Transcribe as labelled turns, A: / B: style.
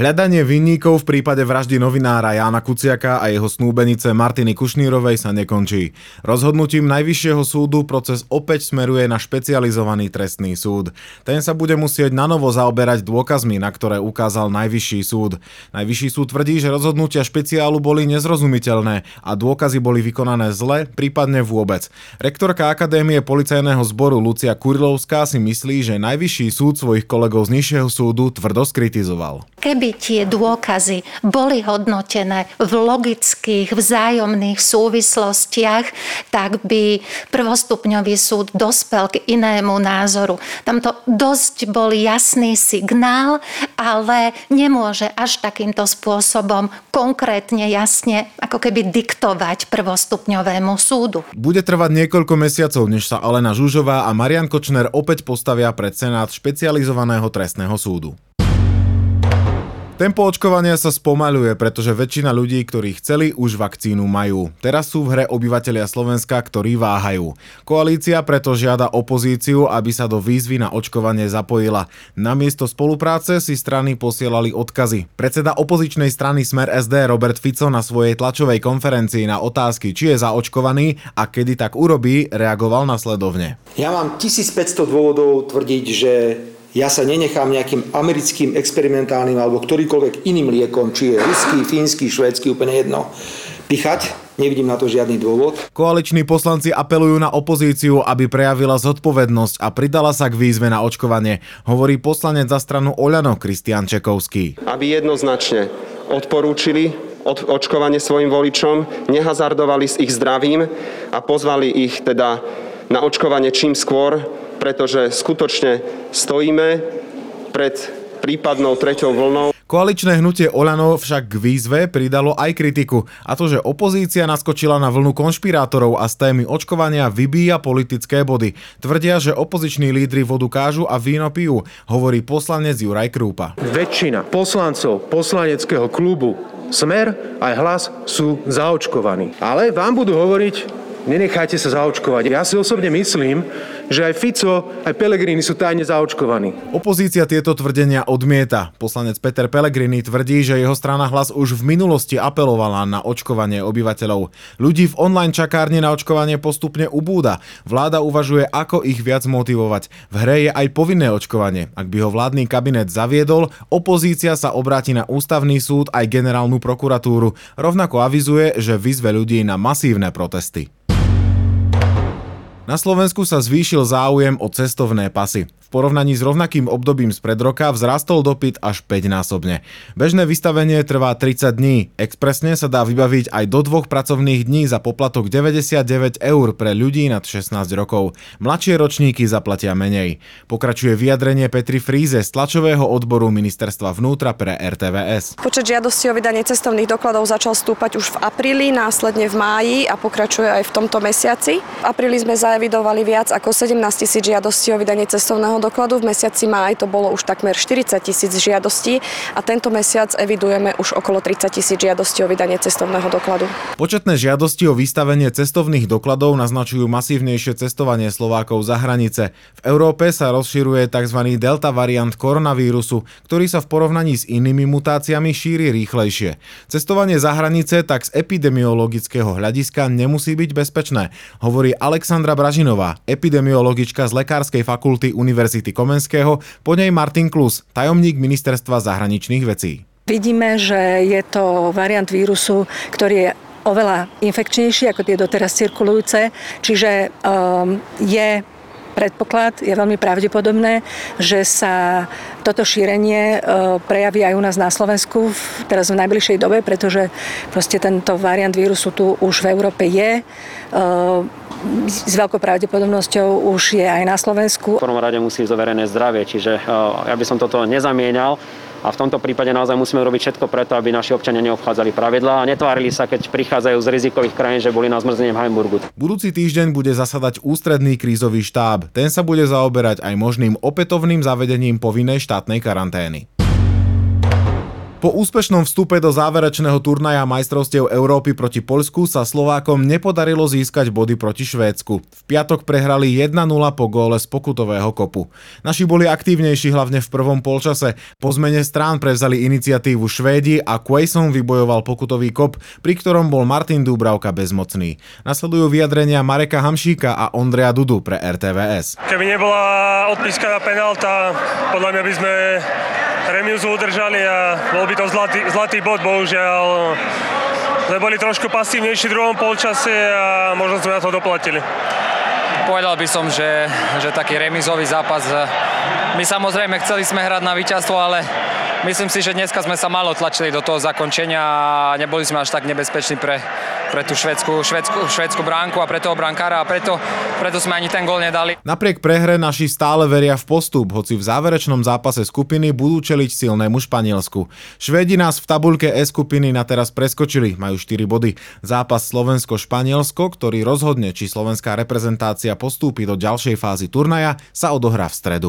A: Hľadanie vinníkov v prípade vraždy novinára Jána Kuciaka a jeho snúbenice Martiny Kušnírovej sa nekončí. Rozhodnutím Najvyššieho súdu proces opäť smeruje na špecializovaný trestný súd. Ten sa bude musieť nanovo zaoberať dôkazmi, na ktoré ukázal Najvyšší súd. Najvyšší súd tvrdí, že rozhodnutia špeciálu boli nezrozumiteľné a dôkazy boli vykonané zle, prípadne vôbec. Rektorka Akadémie policajného zboru Lucia Kurilovská si myslí, že Najvyšší súd svojich kolegov z Nižšieho súdu tvrdo skritizoval.
B: Keby tie dôkazy boli hodnotené v logických, vzájomných súvislostiach, tak by prvostupňový súd dospel k inému názoru. Tamto dosť bol jasný signál, ale nemôže až takýmto spôsobom konkrétne, jasne, ako keby diktovať prvostupňovému súdu.
A: Bude trvať niekoľko mesiacov, než sa Alena Žužová a Marian Kočner opäť postavia pred Senát špecializovaného trestného súdu. Tempo očkovania sa spomaľuje, pretože väčšina ľudí, ktorí chceli, už vakcínu majú. Teraz sú v hre obyvatelia Slovenska, ktorí váhajú. Koalícia preto žiada opozíciu, aby sa do výzvy na očkovanie zapojila. Namiesto spolupráce si strany posielali odkazy. Predseda opozičnej strany Smer SD Robert Fico na svojej tlačovej konferencii na otázky, či je zaočkovaný a kedy tak urobí, reagoval nasledovne.
C: Ja mám 1500 dôvodov tvrdiť, že ja sa nenechám nejakým americkým experimentálnym alebo ktorýkoľvek iným liekom, či je ruský, fínsky, švédsky, úplne jedno, pichať. Nevidím na to žiadny dôvod.
A: Koaliční poslanci apelujú na opozíciu, aby prejavila zodpovednosť a pridala sa k výzve na očkovanie, hovorí poslanec za stranu Oľano Kristian Čekovský.
D: Aby jednoznačne odporúčili očkovanie svojim voličom, nehazardovali s ich zdravím a pozvali ich teda na očkovanie čím skôr, pretože skutočne stojíme pred prípadnou treťou vlnou.
A: Koaličné hnutie Olano však k výzve pridalo aj kritiku a to, že opozícia naskočila na vlnu konšpirátorov a z témy očkovania vybíja politické body. Tvrdia, že opoziční lídry vodu kážu a víno pijú, hovorí poslanec Juraj Krúpa.
E: Väčšina poslancov poslaneckého klubu Smer aj hlas sú zaočkovaní. Ale vám budú hovoriť, nenechajte sa zaočkovať. Ja si osobne myslím, že aj Fico, aj Pelegrini sú tajne zaočkovaní.
A: Opozícia tieto tvrdenia odmieta. Poslanec Peter Pelegrini tvrdí, že jeho strana hlas už v minulosti apelovala na očkovanie obyvateľov. Ľudí v online čakárni na očkovanie postupne ubúda. Vláda uvažuje, ako ich viac motivovať. V hre je aj povinné očkovanie. Ak by ho vládny kabinet zaviedol, opozícia sa obráti na ústavný súd aj generálnu prokuratúru. Rovnako avizuje, že vyzve ľudí na masívne protesty. Na Slovensku sa zvýšil záujem o cestovné pasy porovnaní s rovnakým obdobím spred roka vzrastol dopyt až 5-násobne. Bežné vystavenie trvá 30 dní. Expresne sa dá vybaviť aj do dvoch pracovných dní za poplatok 99 eur pre ľudí nad 16 rokov. Mladšie ročníky zaplatia menej. Pokračuje vyjadrenie Petri Fríze z tlačového odboru Ministerstva vnútra pre RTVS.
F: Počet žiadostí o vydanie cestovných dokladov začal stúpať už v apríli, následne v máji a pokračuje aj v tomto mesiaci. V apríli sme zaevidovali viac ako 17 tisíc žiadostí o vydanie cestovného dokladu. V mesiaci máj to bolo už takmer 40 tisíc žiadostí a tento mesiac evidujeme už okolo 30 tisíc žiadostí o vydanie cestovného dokladu.
A: Početné žiadosti o vystavenie cestovných dokladov naznačujú masívnejšie cestovanie Slovákov za hranice. V Európe sa rozširuje tzv. delta variant koronavírusu, ktorý sa v porovnaní s inými mutáciami šíri rýchlejšie. Cestovanie za hranice tak z epidemiologického hľadiska nemusí byť bezpečné, hovorí Alexandra Bražinová, epidemiologička z Lekárskej fakulty Univerzity Komenského, po nej Martin Klus, tajomník Ministerstva zahraničných vecí.
G: Vidíme, že je to variant vírusu, ktorý je oveľa infekčnejší ako tie doteraz cirkulujúce, čiže um, je predpoklad, je veľmi pravdepodobné, že sa toto šírenie e, prejaví aj u nás na Slovensku teraz v najbližšej dobe, pretože proste tento variant vírusu tu už v Európe je. E, s veľkou pravdepodobnosťou už je aj na Slovensku.
D: V prvom rade musí ísť o verejné zdravie, čiže e, ja by som toto nezamienal a v tomto prípade naozaj musíme robiť všetko preto, aby naši občania neobchádzali pravidlá a netvárili sa, keď prichádzajú z rizikových krajín, že boli na zmrzenie v Heimburgu.
A: Budúci týždeň bude zasadať ústredný krízový štáb. Ten sa bude zaoberať aj možným opätovným zavedením povinnej štátnej karantény. Po úspešnom vstupe do záverečného turnaja majstrovstiev Európy proti Poľsku sa Slovákom nepodarilo získať body proti Švédsku. V piatok prehrali 1-0 po góle z pokutového kopu. Naši boli aktívnejší hlavne v prvom polčase. Po zmene strán prevzali iniciatívu Švédi a Quason vybojoval pokutový kop, pri ktorom bol Martin Dúbravka bezmocný. Nasledujú vyjadrenia Mareka Hamšíka a Ondreja Dudu pre RTVS.
H: Keby nebola odpískaná penálta, podľa mňa by sme remiuzu udržali a bol by to zlatý, zlatý bod, bohužiaľ. Sme boli trošku pasívnejší v druhom polčase a možno sme na to doplatili.
I: Povedal by som, že, že taký remizový zápas. My samozrejme chceli sme hrať na víťazstvo, ale myslím si, že dneska sme sa malo tlačili do toho zakončenia a neboli sme až tak nebezpeční pre, pre tú švedskú, švedskú, švedskú bránku a pre toho brankára a preto, preto sme ani ten gol nedali.
A: Napriek prehre naši stále veria v postup, hoci v záverečnom zápase skupiny budú čeliť silnému Španielsku. Švedi nás v tabuľke E skupiny na teraz preskočili, majú 4 body. Zápas Slovensko-Španielsko, ktorý rozhodne, či slovenská reprezentácia postúpi do ďalšej fázy turnaja, sa odohrá v stredu.